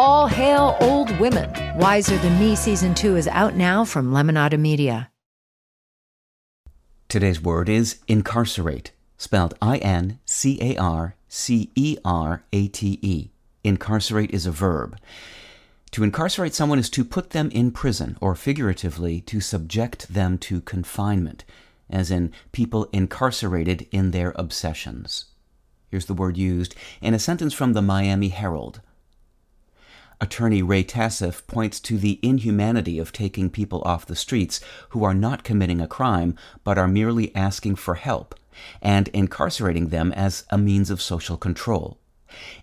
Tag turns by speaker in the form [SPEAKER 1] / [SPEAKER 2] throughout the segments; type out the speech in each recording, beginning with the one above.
[SPEAKER 1] All hail old women. Wiser Than Me season two is out now from Lemonada Media.
[SPEAKER 2] Today's word is incarcerate, spelled I N C A R C E R A T E. Incarcerate is a verb. To incarcerate someone is to put them in prison, or figuratively, to subject them to confinement, as in people incarcerated in their obsessions. Here's the word used in a sentence from the Miami Herald. Attorney Ray Tassif points to the inhumanity of taking people off the streets who are not committing a crime but are merely asking for help and incarcerating them as a means of social control.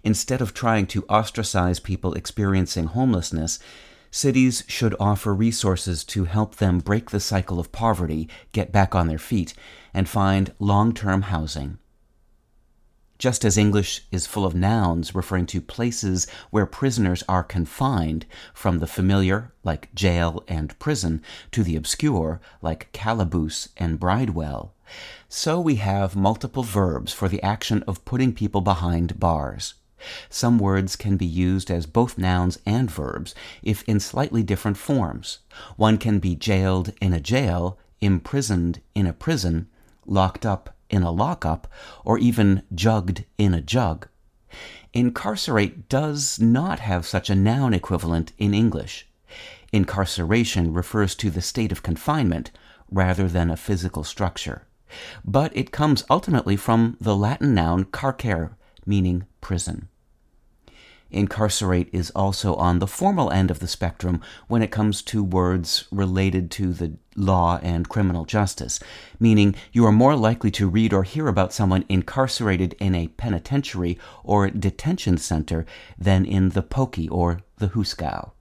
[SPEAKER 2] Instead of trying to ostracize people experiencing homelessness, cities should offer resources to help them break the cycle of poverty, get back on their feet, and find long term housing. Just as English is full of nouns referring to places where prisoners are confined, from the familiar, like jail and prison, to the obscure, like calaboose and bridewell, so we have multiple verbs for the action of putting people behind bars. Some words can be used as both nouns and verbs, if in slightly different forms. One can be jailed in a jail, imprisoned in a prison, locked up in a lockup, or even jugged in a jug. Incarcerate does not have such a noun equivalent in English. Incarceration refers to the state of confinement rather than a physical structure. But it comes ultimately from the Latin noun carcere, meaning prison. Incarcerate is also on the formal end of the spectrum when it comes to words related to the law and criminal justice, meaning you are more likely to read or hear about someone incarcerated in a penitentiary or detention center than in the pokey or the hoosegow.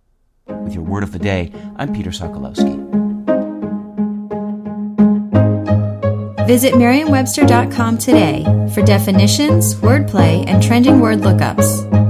[SPEAKER 2] With your word of the day, I'm Peter Sokolowski.
[SPEAKER 3] Visit Merriam-Webster.com today for definitions, wordplay, and trending word lookups.